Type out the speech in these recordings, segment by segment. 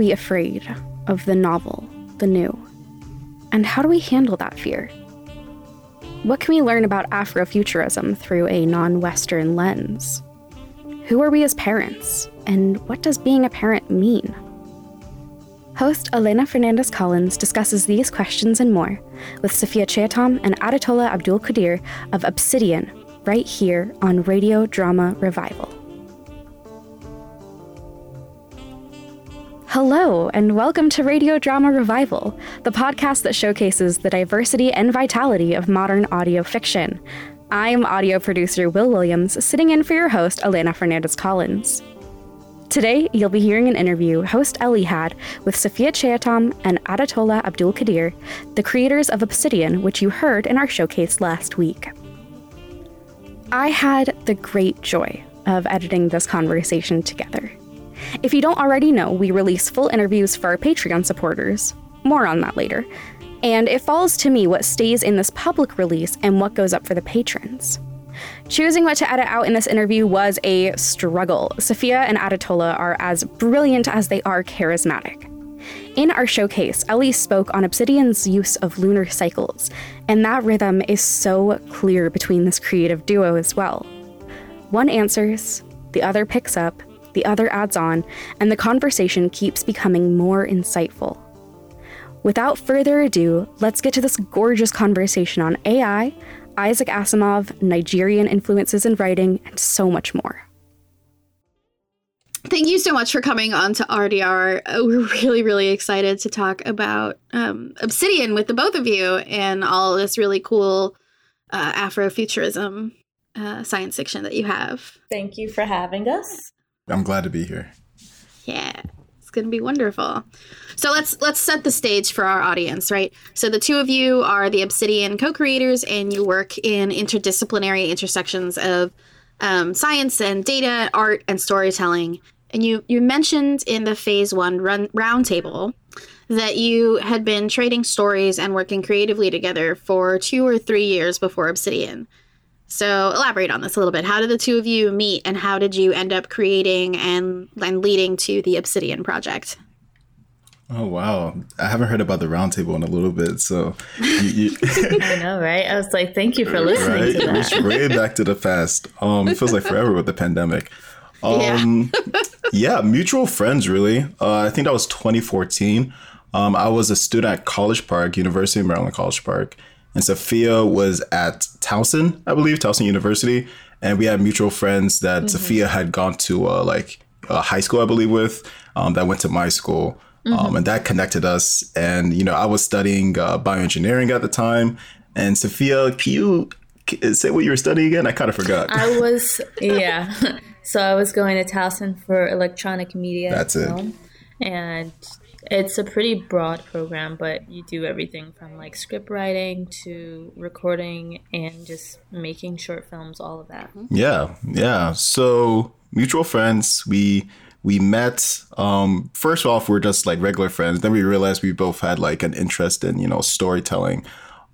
We afraid of the novel, the new? And how do we handle that fear? What can we learn about Afrofuturism through a non Western lens? Who are we as parents? And what does being a parent mean? Host Elena Fernandez Collins discusses these questions and more with Safiyah Cheatam and Adetola Abdulkadir of Obsidian right here on Radio Drama Revival. Hello, and welcome to Radio Drama Revival, the podcast that showcases the diversity and vitality of modern audio fiction. I'm audio producer Will Williams, sitting in for your host, Elena Fernandez Collins. Today, you'll be hearing an interview host Ellie had with Safiyah Cheatam and Adetola Abdulkadir, the creators of Obsidian, which you heard in our showcase last week. I had the great joy of editing this conversation together. If you don't already know, we release full interviews for our Patreon supporters. More on that later. And it falls to me what stays in this public release and what goes up for the patrons. Choosing what to edit out in this interview was a struggle. Safiyah and Adetola are as brilliant as they are charismatic. In our showcase, Ellie spoke on Obsidian's use of lunar cycles, and that rhythm is so clear between this creative duo as well. One answers, the other picks up, the other adds on, and the conversation keeps becoming more insightful. Without further ado, let's get to this gorgeous conversation on AI, Isaac Asimov, Nigerian influences in writing, and so much more. Thank you so much for coming on to RDR. Uh, we're really, really excited to talk about um, Obsidian with the both of you and all this really cool uh, Afrofuturism uh, science fiction that you have. Thank you for having us. I'm glad to be here. Yeah, it's gonna be wonderful. So let's let's set the stage for our audience, right? So the two of you are the Obsidian co-creators, and you work in interdisciplinary intersections of um, science and data, art and storytelling. And you you mentioned in the phase one run roundtable that you had been trading stories and working creatively together for two or three years before Obsidian. So elaborate on this a little bit. How did the two of you meet, and how did you end up creating and and leading to the Obsidian project? Oh wow! I haven't heard about the roundtable in a little bit, so you, you I know, right? I was like, thank you for listening right? to that. way back to the past. Um, it feels like forever with the pandemic. Um, yeah. yeah, mutual friends, really. Uh, I think that was 2014. Um, I was a student at College Park, University of Maryland College Park, and Safiyah was at Towson, I believe, Towson University, and we had mutual friends that mm-hmm. Safiyah had gone to uh, like uh, high school, I believe, with um, that went to my school, um, mm-hmm. um, and that connected us. And you know, I was studying uh, bioengineering at the time, and Safiyah, can you say what you were studying again? I kind of forgot. I was, yeah. so I was going to Towson for electronic media. That's it. And it's a pretty broad program, but you do everything from like script writing to recording and just making short films, all of that. Yeah, yeah. So mutual friends, we we met. Um, first off, we're just like regular friends. Then we realized we both had like an interest in you know storytelling.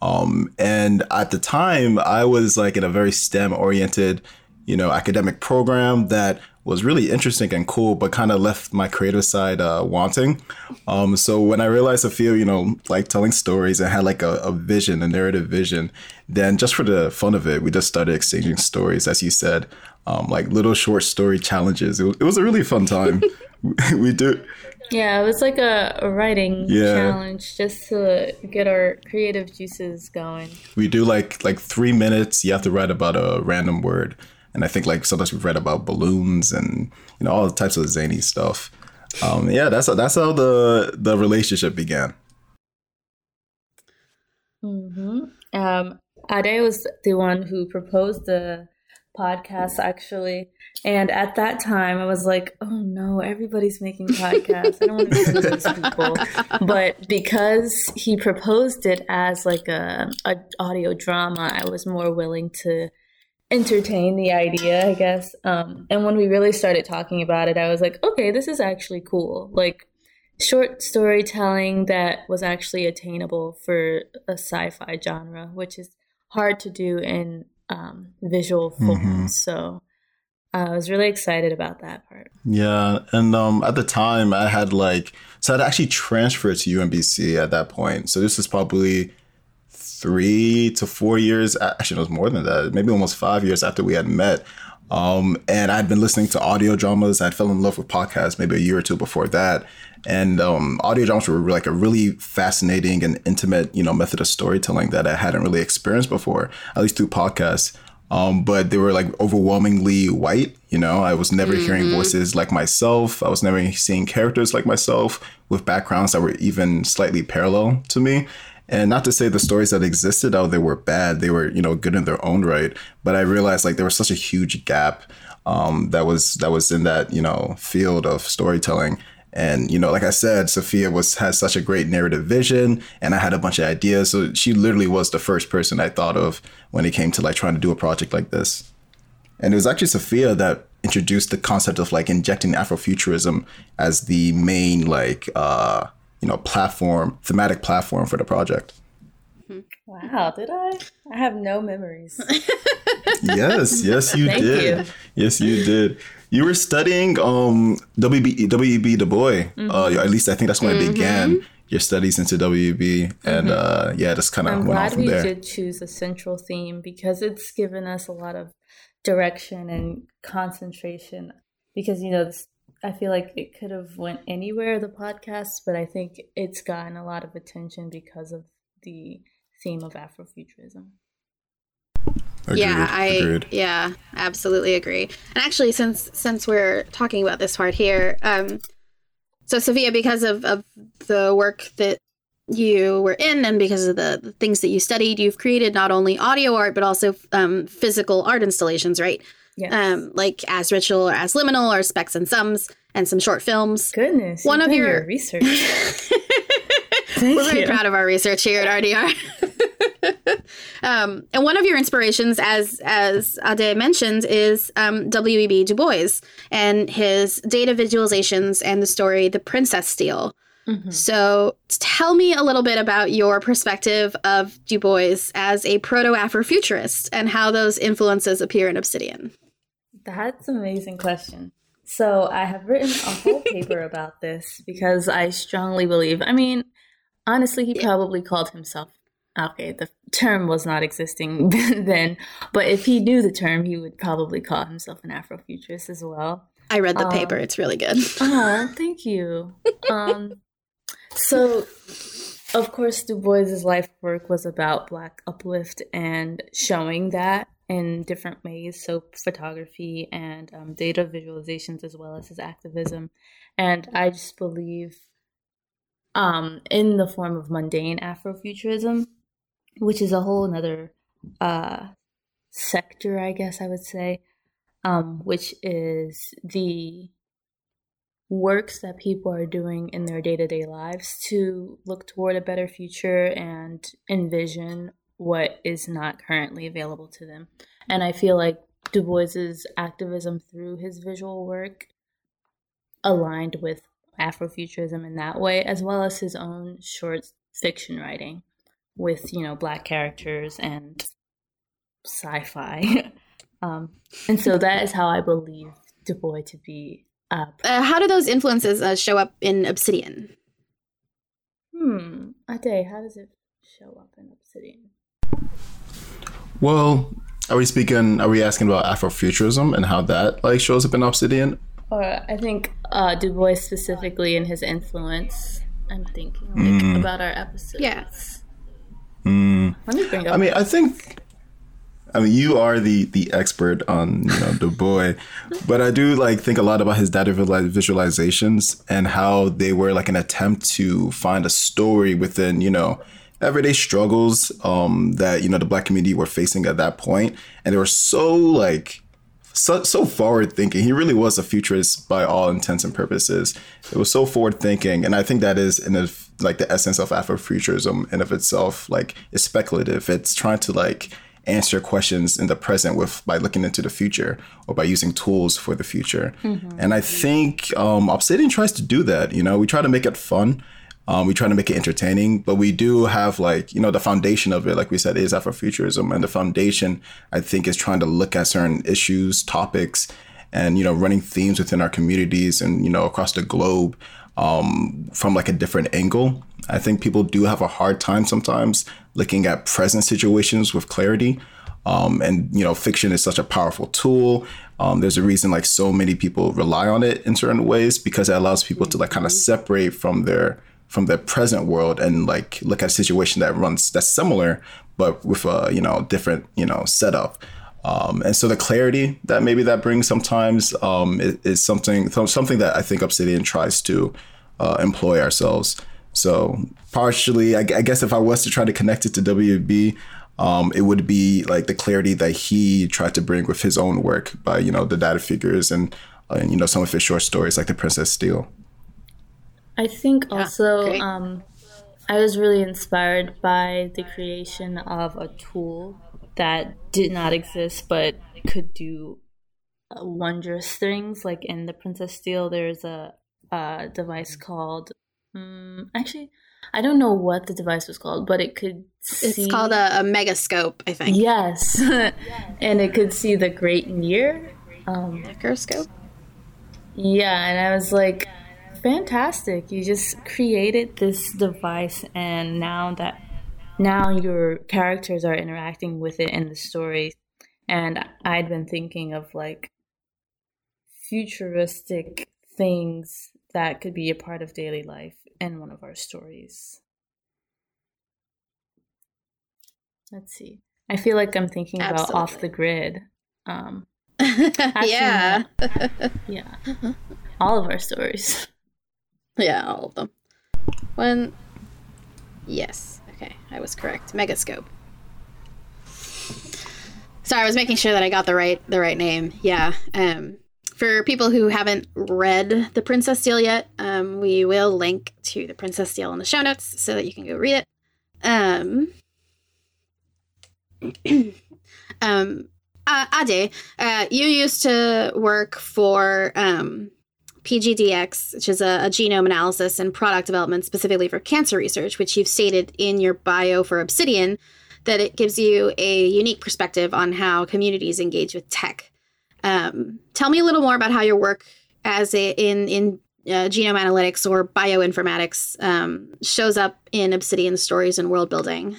Um, and at the time, I was like in a very STEM oriented, you know, academic program that was really interesting and cool, but kind of left my creative side uh, wanting. Um, so when I realized I feel, you know, like telling stories and had like a, a, vision, a narrative vision, then just for the fun of it, we just started exchanging stories, as you said, um, like little short story challenges. It was, it was a really fun time. we do. Yeah, it was like a, a writing yeah. challenge just to get our creative juices going. We do like like three minutes. You have to write about a random word and I think like sometimes we've read about balloons and you know all the types of zany stuff. Um, yeah, that's that's how the the relationship began. Mm-hmm. Um, Ade was the one who proposed the podcast actually, and at that time I was like, oh no, everybody's making podcasts. I don't want to these people. But because he proposed it as like a, a audio drama, I was more willing to entertain the idea, I guess. Um, and when we really started talking about it, I was like, okay, this is actually cool. Like short storytelling that was actually attainable for a sci-fi genre, which is hard to do in um, visual form. Mm-hmm. So I was really excited about that part. Yeah, and um, at the time I had like so I'd actually transferred to UMBC at that point. So this was probably three to four years. Actually, it was more than that. Maybe almost five years after we had met. Um, and I'd been listening to audio dramas. I'd fell in love with podcasts maybe a year or two before that. And um, audio dramas were like a really fascinating and intimate, you know, method of storytelling that I hadn't really experienced before, at least through podcasts. Um, but they were like overwhelmingly white. You know, I was never mm-hmm. hearing voices like myself. I was never seeing characters like myself with backgrounds that were even slightly parallel to me. And not to say the stories that existed out there were bad; they were, you know, good in their own right. But I realized like there was such a huge gap um, that was that was in that you know field of storytelling. And you know, like I said, Safiyah was has such a great narrative vision, and I had a bunch of ideas. So she literally was the first person I thought of when it came to like trying to do a project like this. And it was actually Safiyah that introduced the concept of like injecting Afrofuturism as the main like uh, you know platform thematic platform for the project wow did i i have no memories yes yes you did you. yes you did you were studying um WB, WEB Du Bois mm-hmm. uh, at least i think that's when mm-hmm. i began your studies into WEB and mm-hmm. uh, yeah just kind of went on from there i'm glad we did choose a central theme because it's given us a lot of direction and concentration because you know this I feel like it could have went anywhere the podcast, but I think it's gotten a lot of attention because of the theme of Afrofuturism. Agreed, yeah, I agreed. yeah, absolutely agree. And actually, since since we're talking about this part here, um, so Safiyah, because of of the work that you were in and because of the, the things that you studied, you've created not only audio art but also um, physical art installations, right? Yes. Um, like as ritual or as liminal or specs and sums and some short films. Goodness. One of your, your research. We're very you. proud of our research here at RDR. um, and one of your inspirations, as as Ade mentioned, is um, W.E.B. Du Bois and his data visualizations and the story "The Princess Steel." Mm-hmm. So, tell me a little bit about your perspective of Du Bois as a proto Afrofuturist and how those influences appear in Obsidian. That's an amazing question. So I have written a whole paper about this because I strongly believe. I mean, honestly, he probably called himself. Okay, the term was not existing then, but if he knew the term, he would probably call himself an Afrofuturist as well. I read the um, paper; it's really good. oh, thank you. Um, so, of course, Du Bois's life work was about Black uplift and showing that in different ways so photography and um, data visualizations as well as his activism. And i just believe um, in the form of mundane afrofuturism which is a whole another uh, sector i guess i would say um, which is the works that people are doing in their day-to-day lives to look toward a better future and envision what is not currently available to them. And I feel like Du Bois's activism through his visual work aligned with Afrofuturism in that way, as well as his own short fiction writing with, you know, black characters and sci-fi. um, and so that is how I believe Du Bois to be. Uh, uh, how do those influences uh, show up in Obsidian? Hmm. Ade, how does it show up in Obsidian? Well, are we speaking? Are we asking about Afrofuturism and how that like shows up in Obsidian? Or I think uh, Du Bois specifically and his influence. I'm thinking like mm. about our episode. Yes. Mm. Let me bring up. I mean, I think. I mean, you are the the expert on you know Du Bois, but I do like think a lot about his data visualizations and how they were like an attempt to find a story within you know everyday struggles um, that you know the black community were facing at that point, and they were so like so, so forward thinking. He really was a futurist by all intents and purposes. It was so forward thinking, and I think that is in the like the essence of Afrofuturism and of itself. Like it's speculative. It's trying to like answer questions in the present with by looking into the future or by using tools for the future. Mm-hmm. And I think um, Obsidian tries to do that. You know, we try to make it fun. Um, we try to make it entertaining, but we do have like you know the foundation of it, like we said, is Afrofuturism, and the foundation I think is trying to look at certain issues, topics, and you know running themes within our communities and you know across the globe um, from like a different angle. I think people do have a hard time sometimes looking at present situations with clarity. Um, and you know, fiction is such a powerful tool. Um, there's a reason like so many people rely on it in certain ways because it allows people to like kind of separate from their from their present world and like look at a situation that runs that's similar but with a you know different you know setup. Um, and so the clarity that maybe that brings sometimes um, is, is, something something that I think Obsidian tries to uh, employ ourselves. So partially, I, I, guess if I was to try to connect it to WB, um, it would be like the clarity that he tried to bring with his own work by you know the data figures and uh, and you know some of his short stories like the Princess Steel. I think also um, I was really inspired by the creation of a tool that did not exist but could do uh, wondrous things. Like in the Princess Steel, there's a, a device called. Um, actually, I don't know what the device was called, but it could. See... It's called a, a megascope, I think. Yes, and it could see the great near. Um, Microscope. Yeah, and I was like, fantastic. You just created this device, and now that now your characters are interacting with it in the story. And I'd been thinking of like futuristic things that could be a part of daily life in one of our stories. Let's see. I feel like I'm thinking Absolutely. about off the grid. Um, yeah. yeah. All of our stories. Yeah, all of them. When. Yes. Okay, I was correct. Megascope. Sorry, I was making sure that I got the right the right name. Yeah. Um, for people who haven't read The Princess Steel yet, um, we will link to The Princess Steel in the show notes so that you can go read it. Um, um, uh, Ade, uh, you used to work for um, PGDX, which is a, a, genome analysis and product development specifically for cancer research, which you've stated in your bio for Obsidian, that it gives you a unique perspective on how communities engage with tech. Um, tell me a little more about how your work as a, in in uh, genome analytics or bioinformatics um, shows up in Obsidian stories and world building.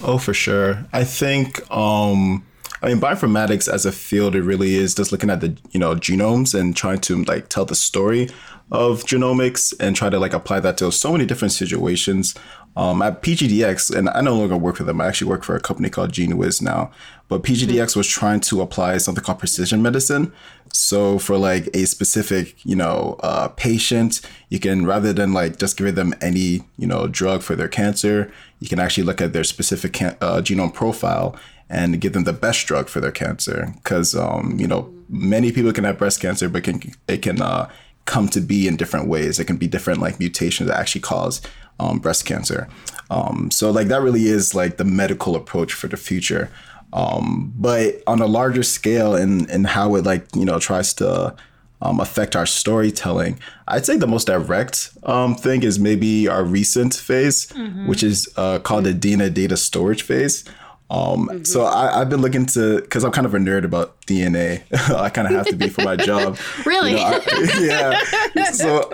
Oh, for sure. I think um, I mean, bioinformatics as a field, it really is just looking at the you know genomes and trying to like tell the story of genomics and try to like apply that to so many different situations. Um, at PGDX, and I no longer work for them. I actually work for a company called GeneWiz now. But PGDX was trying to apply something called precision medicine. So for like a specific, you know, uh, patient, you can rather than like just giving them any, you know, drug for their cancer, you can actually look at their specific can- uh, genome profile and give them the best drug for their cancer. Because um, you know many people can have breast cancer, but can it can uh, come to be in different ways. It can be different like mutations that actually cause um, breast cancer. Um, so like that really is like the medical approach for the future. Um, but on a larger scale and and how it like you know tries to um, affect our storytelling. I'd say the most direct um, thing is maybe our recent phase, mm-hmm. which is uh, called the DNA data storage phase. Um, mm-hmm. So I, have been looking to because I'm kind of a nerd about DNA. I kind of have to be for my job. really? You know, I, yeah. so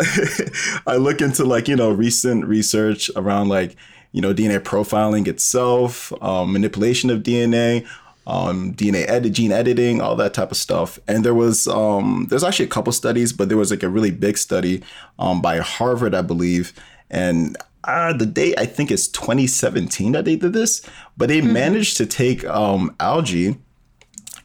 I look into like you know recent research around like you know DNA profiling itself, um, manipulation of DNA. Um, DNA edit, gene editing, all that type of stuff. And there was um, there's actually a couple studies, but there was like a really big study um, by Harvard, I believe, and uh, the date I think is 2017 that they did this, but they mm-hmm. managed to take um, algae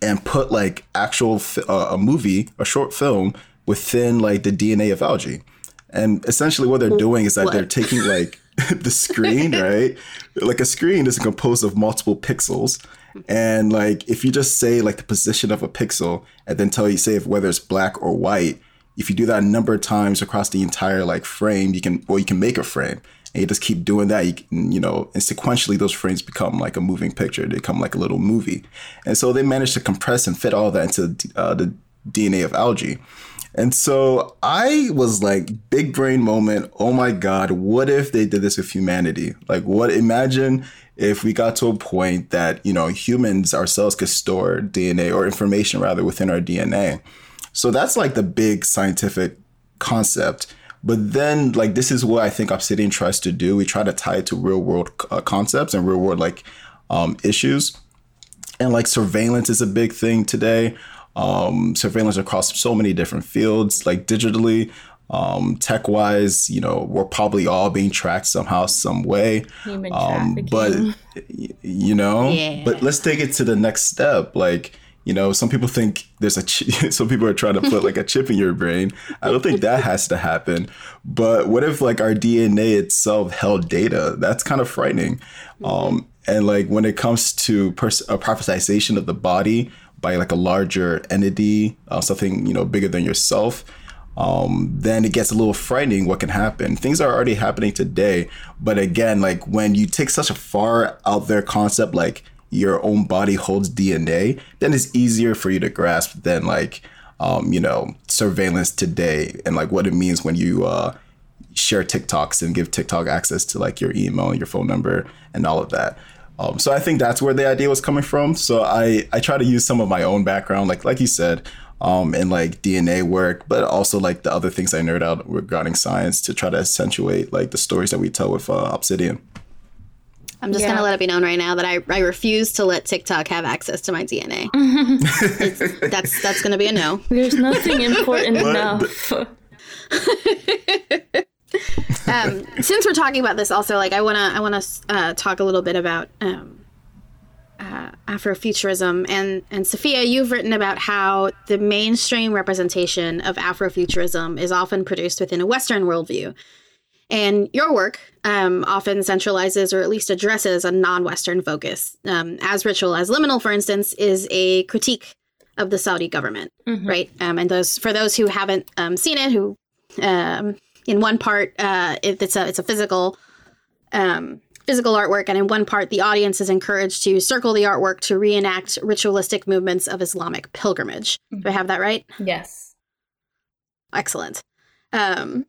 and put like actual uh, a movie, a short film within like the DNA of algae. And essentially, what they're doing is that what? they're taking like the screen, right? Like a screen is composed of multiple pixels. And like if you just say like the position of a pixel and then tell you say if whether it's black or white, if you do that a number of times across the entire like frame, you can well you can make a frame and you just keep doing that, you, you know, and sequentially those frames become like a moving picture. They become like a little movie. And so they managed to compress and fit all that into uh, the DNA of algae. And so I was like, big brain moment. Oh my God, what if they did this with humanity? Like, what? Imagine if we got to a point that, you know, humans ourselves could store DNA or information rather within our DNA. So that's like the big scientific concept. But then, like, this is what I think Obsidian tries to do. We try to tie it to real world uh, concepts and real world, like, um, issues. And, like, surveillance is a big thing today. Um, surveillance across so many different fields, like digitally, um, tech wise, you know, we're probably all being tracked somehow, some way. Human Um, but you know, Yeah. but let's take it to the next step. Like, you know, some people think there's a chi- some people are trying to put like a chip in your brain. I don't think that has to happen. But what if like our DNA itself held data? That's kind of frightening. Um, and like when it comes to pers- a privatization of the body by like a larger entity, uh, something you know bigger than yourself, um, then it gets a little frightening what can happen. Things are already happening today, but again, like when you take such a far out there concept like your own body holds DNA, then it's easier for you to grasp than like um, you know surveillance today and like what it means when you uh, share TikToks and give TikTok access to like your email and your phone number and all of that. Um, so I think that's where the idea was coming from. So I I try to use some of my own background, like like you said, um, in like DNA work, but also like the other things I nerd out regarding science to try to accentuate like the stories that we tell with uh, Obsidian. I'm just Yeah. gonna let it be known right now that I, I refuse to let TikTok have access to my DNA. That's that's gonna be a no. There's nothing important enough. um, since we're talking about this, also like I wanna I wanna uh, talk a little bit about um, uh, Afrofuturism and and Safiyah, you've written about how the mainstream representation of Afrofuturism is often produced within a Western worldview, and your work um, often centralizes or at least addresses a non-Western focus. Um, as Ritual as Liminal, for instance, is a critique of the Saudi government, right? Um, and those for those who haven't um, seen it, who um, in one part uh, it, it's a it's a physical um, physical artwork, and in one part the audience is encouraged to circle the artwork to reenact ritualistic movements of Islamic pilgrimage. Do I have that right? yes. Excellent. Um,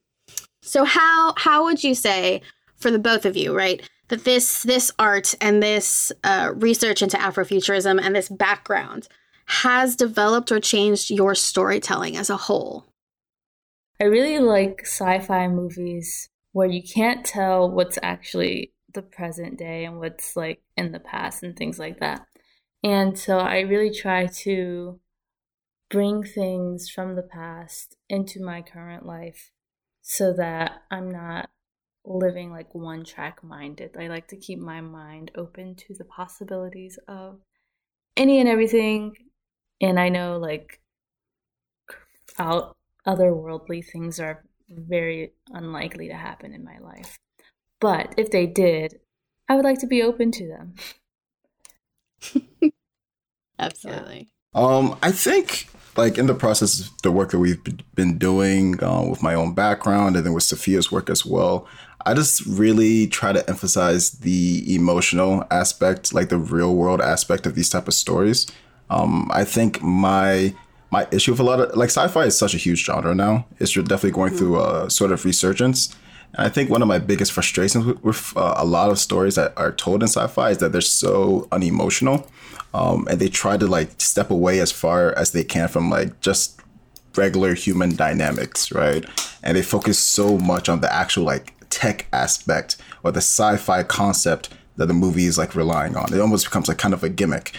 so how how would you say for the both of you, right, that this this art and this uh, research into Afrofuturism and this background has developed or changed your storytelling as a whole? I really like sci-fi movies where you can't tell what's actually the present day and what's like in the past and things like that. And so I really try to bring things from the past into my current life so that I'm not living like one track minded. I like to keep my mind open to the possibilities of any and everything. And I know like out otherworldly things are very unlikely to happen in my life. But if they did, I would like to be open to them. Absolutely. Um, I think like in the process of the work that we've been doing uh, with my own background and then with Safiyah's work as well, I just really try to emphasize the emotional aspect, like the real world aspect of these type of stories. Um, I think my my issue with a lot of like sci-fi is such a huge genre now. It's definitely going through a sort of resurgence. And I think one of my biggest frustrations with, with uh, a lot of stories that are told in sci-fi is that they're so unemotional, um, and they try to like step away as far as they can from like just regular human dynamics, right? And they focus so much on the actual like tech aspect or the sci-fi concept that the movie is like relying on. It almost becomes like kind of a gimmick.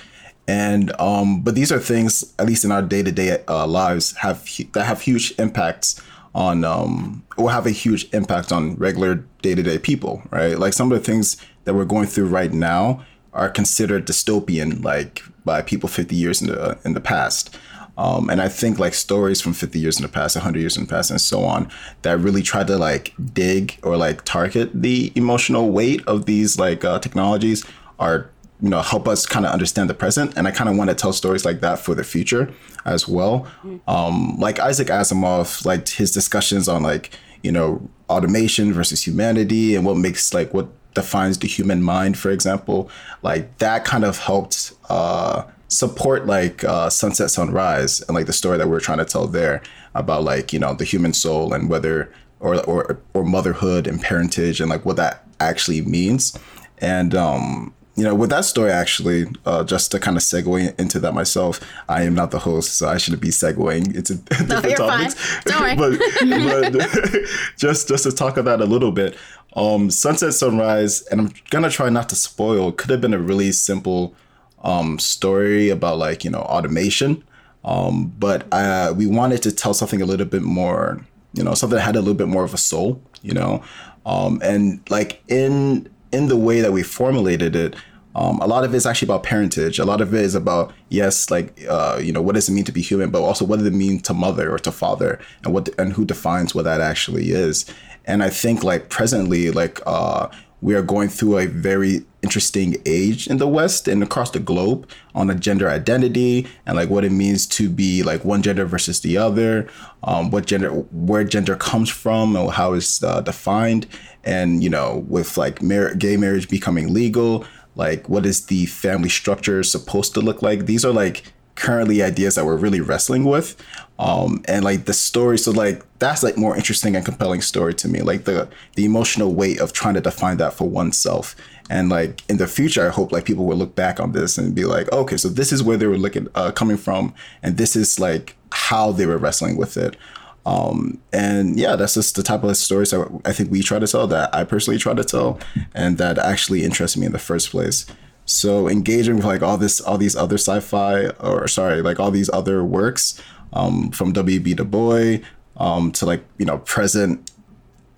And um, but these are things, at least in our day-to-day uh, lives, have that have huge impacts on um, or have a huge impact on regular day-to-day people, right? Like some of the things that we're going through right now are considered dystopian, like by people 50 years in the in the past. Um, and I think like stories from 50 years in the past, 100 years in the past, and so on, that really try to like dig or like target the emotional weight of these like uh, technologies are you know help us kind of understand the present. And i kind of want to tell stories like that for the future as well. Um like isaac asimov like his discussions on like you know automation versus humanity and what makes like what defines the human mind for example like that kind of helped uh support like uh sunset sunrise and like the story that we're trying to tell there about like you know the human soul and whether or or or motherhood and parentage and like what that actually means and um you know, with that story, actually, uh, just to kind of segue into that myself, I am not the host, so I shouldn't be segueing into No, different you're topics. fine. Don't worry. but, but just just to talk about that a little bit, um, Sunset Sunrise, and I'm gonna try not to spoil. Could have been a really simple um, story about like you know automation, um, but uh, we wanted to tell something a little bit more, you know, something that had a little bit more of a soul, you know, um, and like in in the way that we formulated it. Um, a lot of it is actually about parentage. A lot of it is about yes, like uh, you know, what does it mean to be human, but also what does it mean to mother or to father, and what and who defines what that actually is. And I think like presently, like uh, we are going through a very interesting age in the West and across the globe on a gender identity and like what it means to be like one gender versus the other, um, what gender, where gender comes from, and how it's uh, defined, and you know, with like mar- gay marriage becoming legal, like what is the family structure supposed to look like? These are like currently ideas that we're really wrestling with. Um and like the story so like that's like more interesting and compelling story to me. Like the the emotional weight of trying to define that for oneself. And like in the future i hope like people will look back on this and be like okay so this is where they were looking uh, coming from and this is like how they were wrestling with it um and yeah that's just the type of stories that i think we try to tell that i personally try to tell and that actually interested me in the first place so engaging with like all this all these other sci-fi or sorry like all these other works um, from W.B. Du Bois um, to like you know present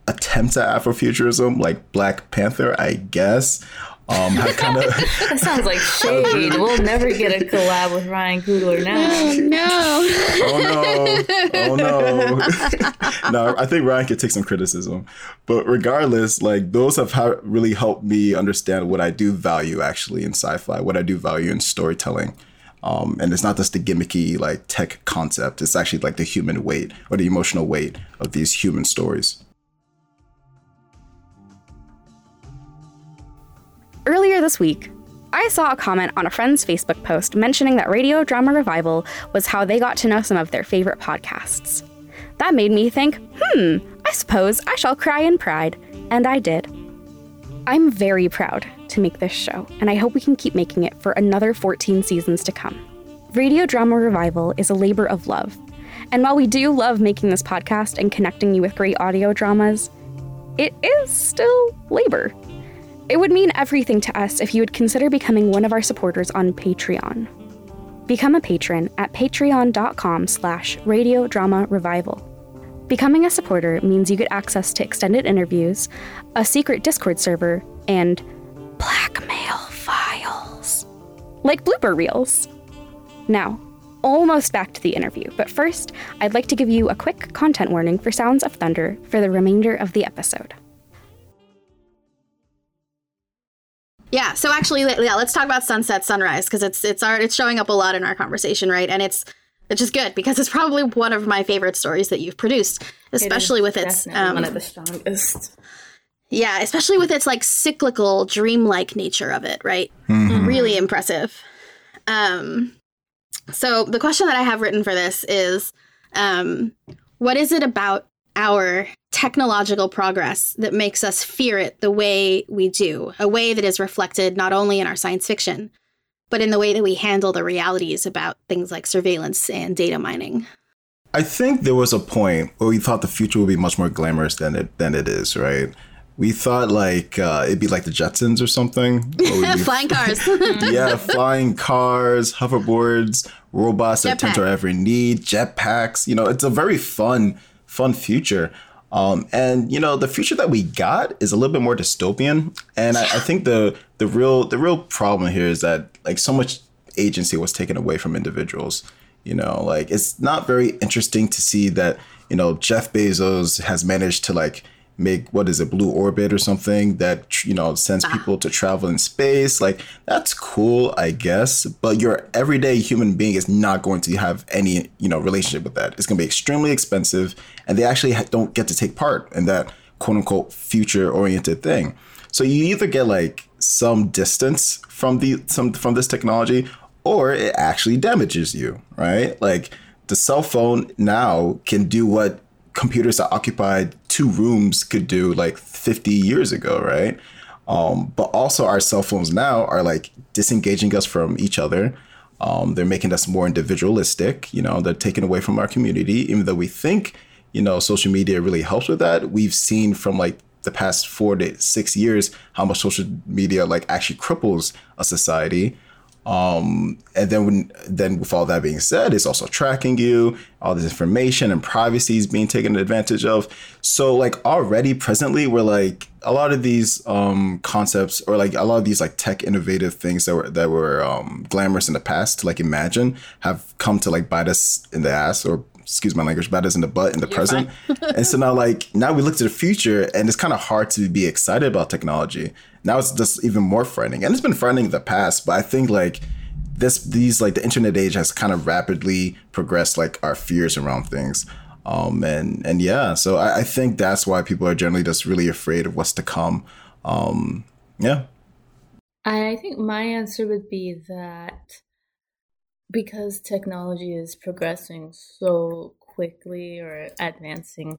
attempts at Afrofuturism like Black Panther I guess um, have kind of That sounds like shade. we'll never get a collab with Ryan Coogler now. Oh, no. oh no. Oh no. No I think Ryan could take some criticism. But regardless like those have ha- really helped me understand what I do value actually in sci-fi what I do value in storytelling. Um, and it's not just the gimmicky like tech concept. It's actually like the human weight or the emotional weight of these human stories Earlier this week, I saw a comment on a friend's Facebook post mentioning that Radio Drama Revival was how they got to know some of their favorite podcasts. That made me think, hmm, I suppose I shall cry in pride. And I did. I'm very proud to make this show, and I hope we can keep making it for another 14 seasons to come. Radio Drama Revival is a labor of love. And while we do love making this podcast and connecting you with great audio dramas, it is still labor. It would mean everything to us if you would consider becoming one of our supporters on Patreon. Become a patron at patreon.com slash radio drama revival. Becoming a supporter means you get access to extended interviews, a secret Discord server, and blackmail files. Like blooper reels. Now, almost back to the interview, but first, I'd like to give you a quick content warning for Sounds of Thunder for the remainder of the episode. Yeah. So actually, yeah, let's talk about Sunset Sunrise because it's it's our, it's showing up a lot in our conversation, right? And it's it's just good because it's probably one of my favorite stories that you've produced, especially with its um, one of the strongest. yeah, especially with its like cyclical, dreamlike nature of it, right? Really impressive. Um, so the question that I have written for this is, um, what is it about our technological progress that makes us fear it the way we do? A way that is reflected not only in our science fiction, but in the way that we handle the realities about things like surveillance and data mining. I think there was a point where we thought the future would be much more glamorous than it than it is, right? We thought like uh, it'd be like the Jetsons or something. Or flying cars. yeah, flying cars, hoverboards, robots that tend to our every need, jetpacks. You know, it's a very fun, fun future. Um, and you know, the future that we got is a little bit more dystopian. And I, I think the the real the real problem here is that like so much agency was taken away from individuals. You know, like it's not very interesting to see that you know Jeff Bezos has managed to like make what is it blue orbit or something that you know sends ah. people to travel in space? Like that's cool i guess but your everyday human being is not going to have any you know relationship with that. It's going to be extremely expensive and they actually don't get to take part in that quote unquote future oriented thing. So you either get like some distance from the some from this technology or it actually damages you right? Like the cell phone now can do what computers that occupied two rooms could do like 50 years ago, right? Um, but also our cell phones now are like disengaging us from each other. Um, they're making us more individualistic. You know, they're taking away from our community, even though we think, you know, social media really helps with that. We've seen from like the past four to six years how much social media like actually cripples a society. Um, and then when then with all that being said, it's also tracking you, all this information and privacy is being taken advantage of. So like already presently we're like a lot of these um concepts or like a lot of these like tech innovative things that were that were um glamorous in the past to like imagine have come to like bite us in the ass or excuse my language, bite us in the butt in the You're present. and so now like now we look to the future and it's kind of hard to be excited about technology now it's just even more frightening. And it's been frightening in the past, but I think like this these like the internet age has kind of rapidly progressed like our fears around things. Um and and yeah, so I, I think that's why people are generally just really afraid of what's to come. Um yeah. I think my answer would be that because technology is progressing so quickly or advancing,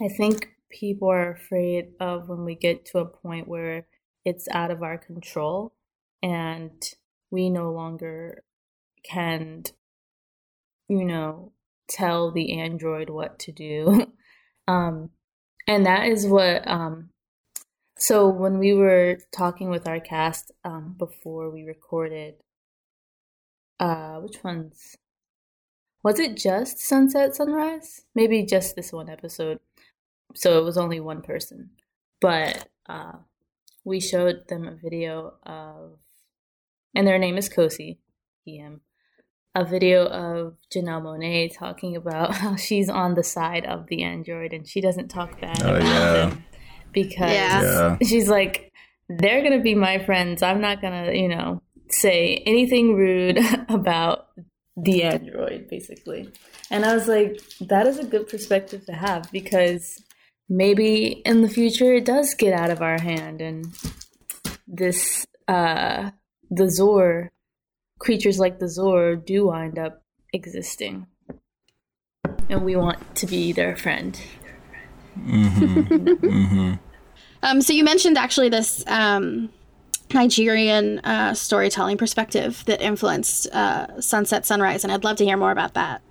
I think people are afraid of when we get to a point where it's out of our control and we no longer can you know tell the android what to do. Um and that is what um so when we were talking with our cast um before we recorded uh which ones was it just sunset sunrise maybe just this one episode so it was only one person but uh we showed them a video of, and their name is Kosi, him, a video of Janelle Monáe talking about how she's on the side of the android and she doesn't talk bad oh, about yeah. them because yeah. she's like, they're gonna be my friends. I'm not gonna, you know, say anything rude about the android, basically. And I was like, that is a good perspective to have because maybe in the future it does get out of our hand and this uh the Zor creatures like the Zor do wind up existing. And we want to be their friend. Mm-hmm. mm-hmm. Um, so you mentioned actually this um, Nigerian uh, storytelling perspective that influenced uh, Sunset Sunrise, and I'd love to hear more about that.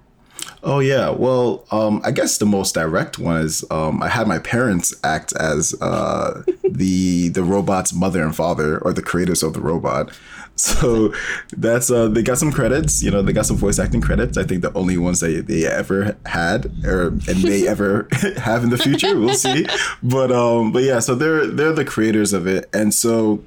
Oh yeah, well, um, I guess the most direct one is um, I had my parents act as uh, the the robot's mother and father, or the creators of the robot. So that's uh, they got some credits. You know, they got some voice acting credits. I think the only ones they they ever had, or and may ever have in the future. We'll see. But um, but yeah, so they're they're the creators of it, and so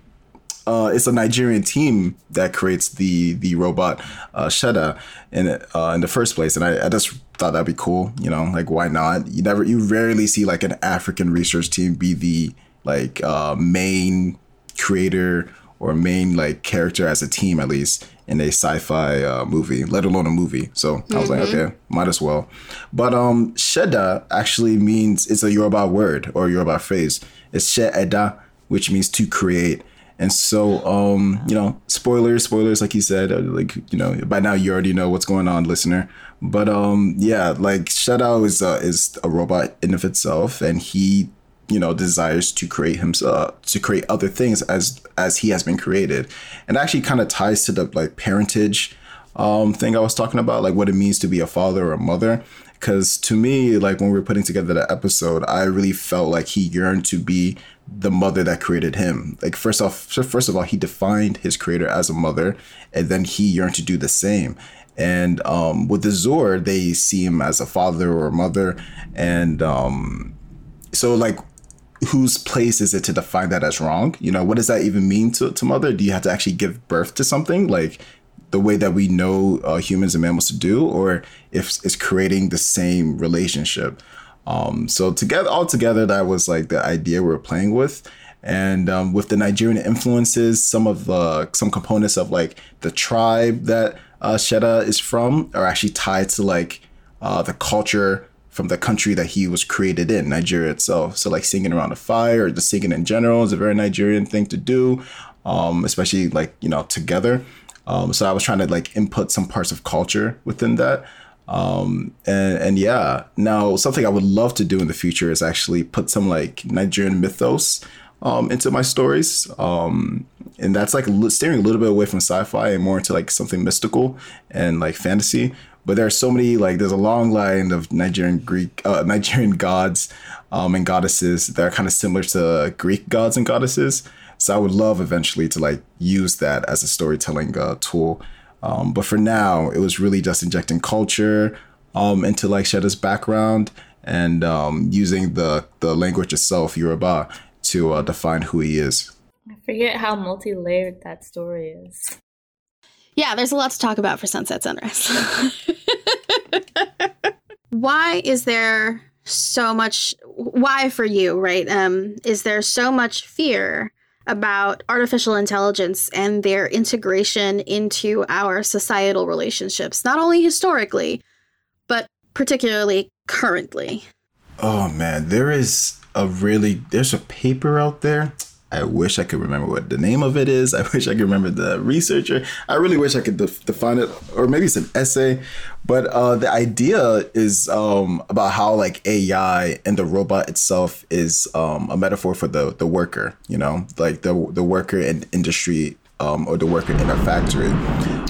uh, it's a Nigerian team that creates the the robot uh, Sheda in uh, in the first place, and I, I just thought that'd be cool. You know, like why not? You never, you rarely see like an African research team be the like uh, main creator or main like character as a team at least in a sci-fi uh, movie, let alone a movie. So mm-hmm. I was like, mm-hmm. okay, might as well. But um, Sheda actually means it's a Yoruba word or Yoruba phrase. It's Sheda, which means to create. And so, um, you know, spoilers, spoilers, like you said, uh, like you know, by now you already know what's going on, listener. But um, yeah, like Sheda is uh, is a robot in of itself, and he, you know, desires to create himself to create other things as as he has been created, and actually kind of ties to the like parentage um thing I was talking about, like what it means to be a father or a mother. Because to me, like when we were putting together the episode, I really felt like he yearned to be the mother that created him. Like first off, first of all, he defined his creator as a mother, and then he yearned to do the same. And um, with the Zor, they see him as a father or a mother, and um, so like, whose place is it to define that as wrong? You know, what does that even mean to to mother? Do you have to actually give birth to something like? the way that we know uh, humans and mammals to do, or if it's creating the same relationship. Um, so together, all together, that was like the idea we were playing with. And um, with the Nigerian influences, some of the some components of like the tribe that uh, Sheda is from are actually tied to like uh, the culture from the country that he was created in, Nigeria itself. So like singing around a fire or just singing in general is a very Nigerian thing to do, um, especially like you know together. Um, so I was trying to like input some parts of culture within that. Um, and, and yeah, now something I would love to do in the future is actually put some like Nigerian mythos um, into my stories. Um, and that's like steering a little bit away from sci-fi and more into like something mystical and like fantasy. But there are so many like there's a long line of Nigerian Greek uh, Nigerian gods um, and goddesses that are kind of similar to Greek gods and goddesses. So I would love eventually to like use that as a storytelling uh, tool. Um, but for now, it was really just injecting culture um, into like Sheda's background and um, using the the language itself, Yoruba, to uh, define who he is. I forget how multi layered that story is. Yeah, there's a lot to talk about for Sunset Sunrise. why is there so much why for you, right? Um is there so much fear about artificial intelligence and their integration into our societal relationships, not only historically, but particularly currently? Oh man, there is a really there's a paper out there I wish I could remember what the name of it is. I wish I could remember the researcher. I really wish I could def- define it, or maybe it's an essay. But uh, the idea is um, about how like AI and the robot itself is um, a metaphor for the the worker. You know, like the the worker in industry um, or the worker in a factory.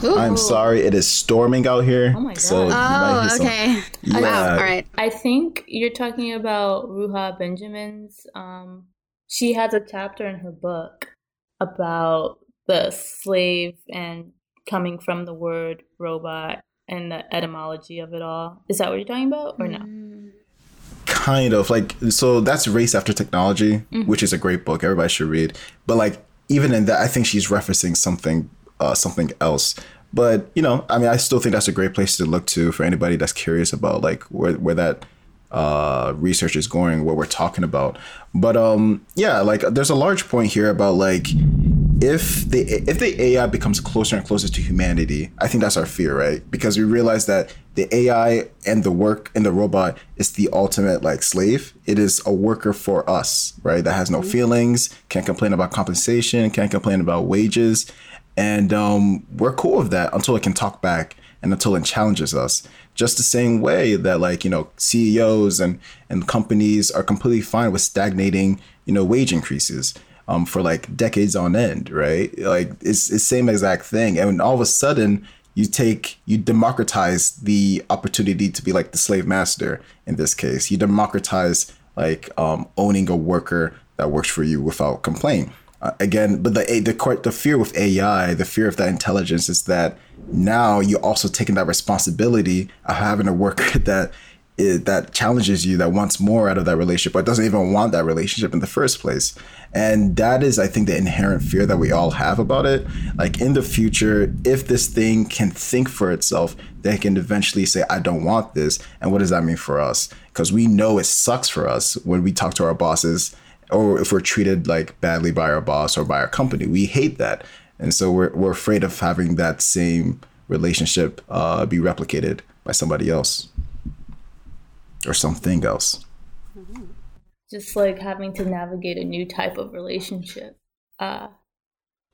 Ooh. I'm sorry, it is storming out here. Oh my god! So oh, okay. Some, yeah. All right. I think you're talking about Ruha Benjamin's um, she has a chapter in her book about the slave and coming from the word robot and the etymology of it all. Is that what you're talking about or no? Kind of like so that's Race After Technology, mm-hmm. which is a great book. Everybody should read. But like even in that I think she's referencing something uh, something else. But you know, I mean, I still think that's a great place to look to for anybody that's curious about like where where that uh, research is going, what we're talking about. But um, yeah, like there's a large point here about like if the if the AI becomes closer and closer to humanity, I think that's our fear, right? Because we realize that the AI and the work and the robot is the ultimate like slave. It is a worker for us, right? That has no mm-hmm. feelings, can't complain about compensation, can't complain about wages, and um, we're cool with that until it can talk back and until it challenges us just the same way that like you know CEOs and and companies are completely fine with stagnating you know wage increases um, for like decades on end, right? Like it's the same exact thing, and all of a sudden you take you democratize the opportunity to be like the slave master in this case. You democratize like um, owning a worker that works for you without complaint. Uh, again, but the the the fear with AI, the fear of that intelligence is that now you're also taking that responsibility of having a worker that is, that challenges you, that wants more out of that relationship, but doesn't even want that relationship in the first place. And that is, I think, the inherent fear that we all have about it. Like in the future, if this thing can think for itself, they can eventually say, I don't want this. And what does that mean for us? Because we know it sucks for us when we talk to our bosses or if we're treated like badly by our boss or by our company. We hate that. And so we're, we're afraid of having that same relationship uh, be replicated by somebody else or something else. Just like having to navigate a new type of relationship. Uh,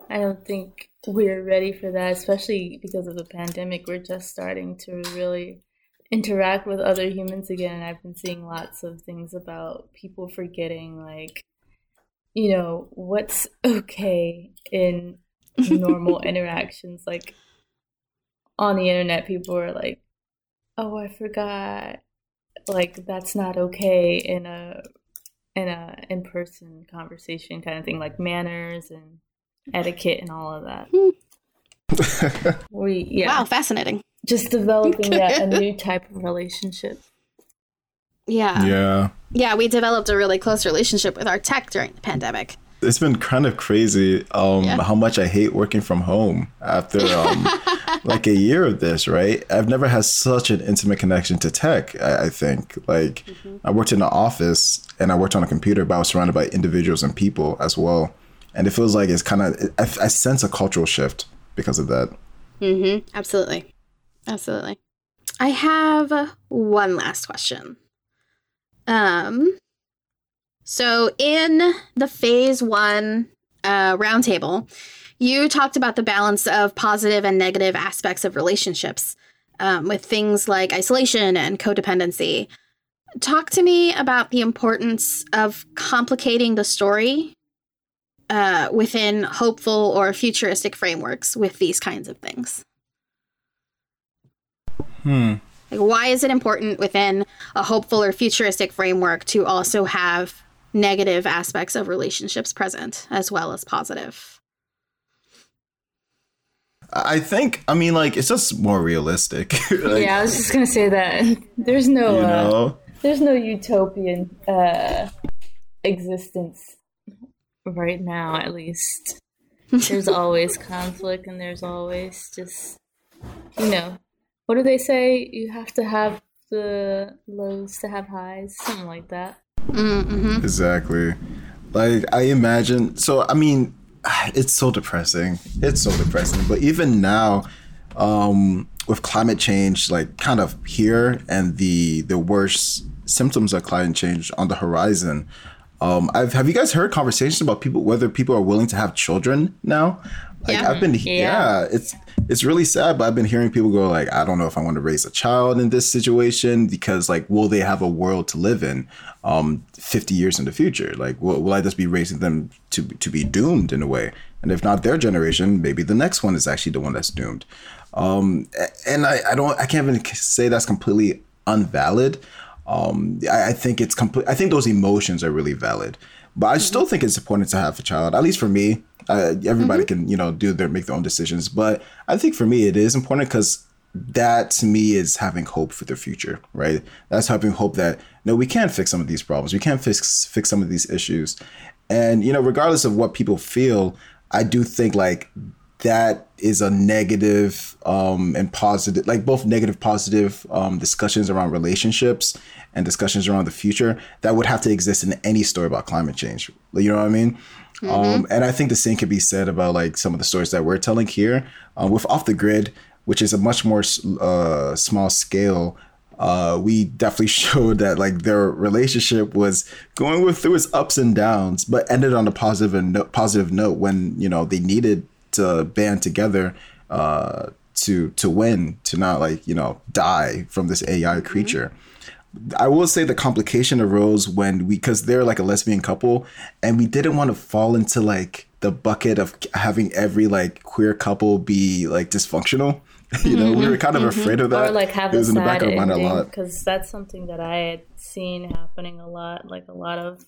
I don't think we're ready for that, especially because of the pandemic. We're just starting to really interact with other humans again. I've been seeing lots of things about people forgetting, like, you know, what's okay in normal interactions. Like on the internet, people are like, "Oh, I forgot." Like that's not okay in a in a in person conversation kind of thing, like manners and etiquette and all of that. Hmm. we yeah. Wow, fascinating just developing a, a new type of relationship. Yeah. Yeah. Yeah, we developed a really close relationship with our tech during the pandemic. It's been kind of crazy um, yeah. how much I hate working from home after um, like a year of this, right? I've never had such an intimate connection to tech, I, I think. Like, mm-hmm. I worked in an office and I worked on a computer, but I was surrounded by individuals and people as well. And it feels like it's kind of, I, I sense a cultural shift because of that. Mm-hmm. Absolutely. Absolutely. I have one last question. Um, so in the phase one uh, roundtable, you talked about the balance of positive and negative aspects of relationships um, with things like isolation and codependency. Talk to me about the importance of complicating the story uh, within hopeful or futuristic frameworks with these kinds of things? Hmm. Like, why is it important within a hopeful or futuristic framework to also have negative aspects of relationships present as well as positive? I think. I mean, like it's just more realistic. like, yeah, I was just gonna say that. There's no, You uh, there's no utopian uh, existence right now. At least there's always conflict, and there's always just, you know, what do they say? You have to have the lows to have highs, something like that. Mm-hmm. Exactly. Like I imagine. So I mean, it's so depressing. It's so depressing. But even now, um, with climate change, like kind of here, and the the worst symptoms of climate change on the horizon. Um, I've have you guys heard conversations about people whether people are willing to have children now? Like Yeah. I've been yeah. it's it's really sad, but I've been hearing people go like, I don't know if I want to raise a child in this situation because like, will they have a world to live in, um, 50 years in the future? Like, will, will I just be raising them to to be doomed in a way? And if not their generation, maybe the next one is actually the one that's doomed. Um, and I, I don't I can't even say that's completely unvalid. Um, I, I think it's complete. I think those emotions are really valid, but I still think it's important to have a child. At least for me, uh, everybody can you know do their make their own decisions. But I think for me, it is important because that to me is having hope for the future, right? That's having hope that no, we can fix some of these problems. We can fix fix some of these issues, and you know, regardless of what people feel, I do think like that is a negative um, and positive, like both negative, positive um, discussions around relationships and discussions around the future that would have to exist in any story about climate change. You know what I mean? Um, and I think the same could be said about like some of the stories that we're telling here uh, with Off the Grid, which is a much more uh, small scale. Uh, we definitely showed that like their relationship was going with through its ups and downs, but ended on a positive and no- positive note when you know they needed to band together uh, to to win, to not like you know die from this AI creature. I will say the complication arose when we because they're like a lesbian couple, and we didn't want to fall into like the bucket of having every like queer couple be like dysfunctional. you know, we were kind of afraid of that. or like have it was in the back of mind a lot. because that's something that I had seen happening a lot. Like a lot of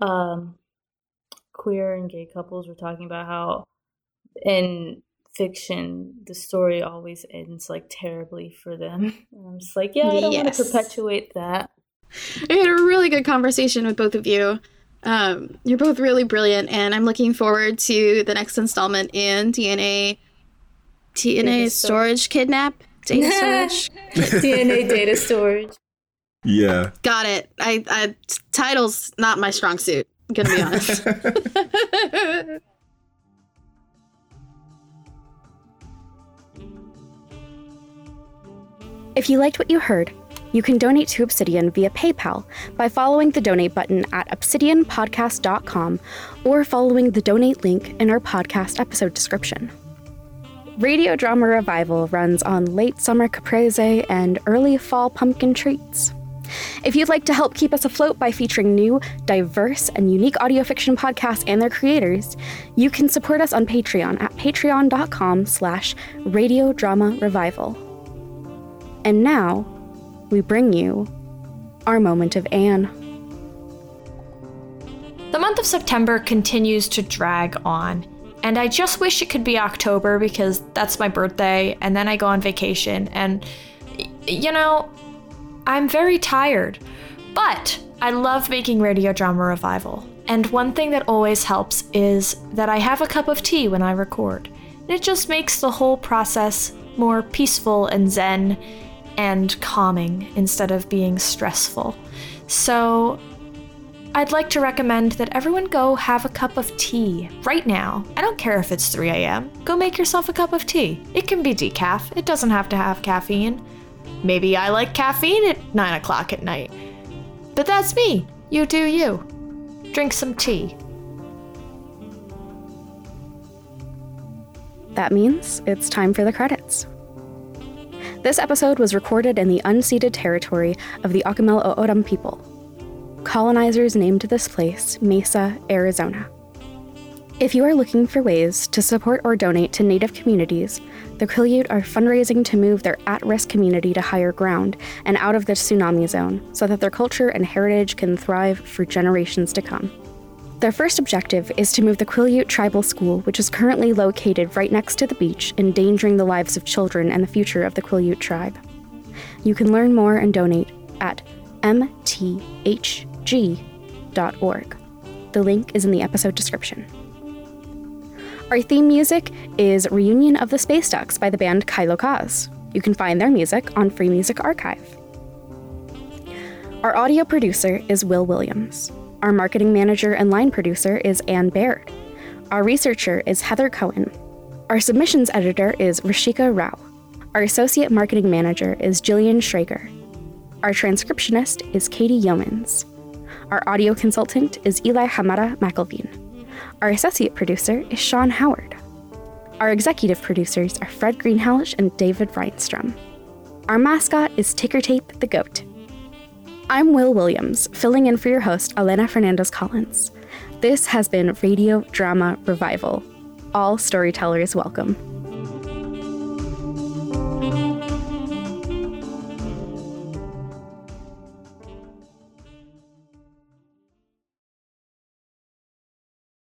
um, queer and gay couples were talking about how in fiction the story always ends like terribly for them. And I'm just like, yeah, I don't want to perpetuate that. I had a really good conversation with both of you. Um, you're both really brilliant, and I'm looking forward to the next installment in DNA. DNA Data storage kidnap. Data storage. DNA data storage. Yeah. Got it. I, I title's not my strong suit. I'm gonna be honest. If you liked what you heard, you can donate to Obsidian via PayPal by following the donate button at obsidianpodcast.com or following the donate link in our podcast episode description. Radio Drama Revival runs on late summer caprese and early fall pumpkin treats. If you'd like to help keep us afloat by featuring new, diverse, and unique audio fiction podcasts and their creators, you can support us on Patreon at patreon.com slash radiodramarevival. And now, we bring you our moment of Anne. The month of September continues to drag on, and I just wish it could be October because that's my birthday, and then I go on vacation, and you know, I'm very tired. But I love making Radio Drama Revival, and one thing that always helps is that I have a cup of tea when I record. It just makes the whole process more peaceful and zen and calming instead of being stressful. So, I'd like to recommend that everyone go have a cup of tea right now. I don't care if it's 3 a.m. Go make yourself a cup of tea. It can be decaf, it doesn't have to have caffeine. Maybe I like caffeine at 9 o'clock at night. But that's me. You do you. Drink some tea. That means it's time for the credits. This episode was recorded in the unceded territory of the Akimel O'odham people. Colonizers named this place Mesa, Arizona. If you are looking for ways to support or donate to Native communities, the Quileute are fundraising to move their at risk community to higher ground and out of the tsunami zone so that their culture and heritage can thrive for generations to come. Their first objective is to move the Quileute Tribal School, which is currently located right next to the beach, endangering the lives of children and the future of the Quileute tribe. You can learn more and donate at mthg.org. The link is in the episode description. Our theme music is Reunion of the Space Ducks by the band Kylo Kaz. You can find their music on Free Music Archive. Our audio producer is Will Williams. Our marketing manager and line producer is Anne Baird. Our researcher is Heather Cohen. Our submissions editor is Rashika Rao. Our associate marketing manager is Jillian Schrager. Our transcriptionist is Katie Yeomans. Our audio consultant is Eli Hamada McElveen. Our associate producer is Sean Howard. Our executive producers are Fred Greenhalgh and David Reinstrom. Our mascot is Ticker Tape the Goat. I'm Will Williams, filling in for your host, Elena Fernandez Collins. This has been Radio Drama Revival. All storytellers welcome.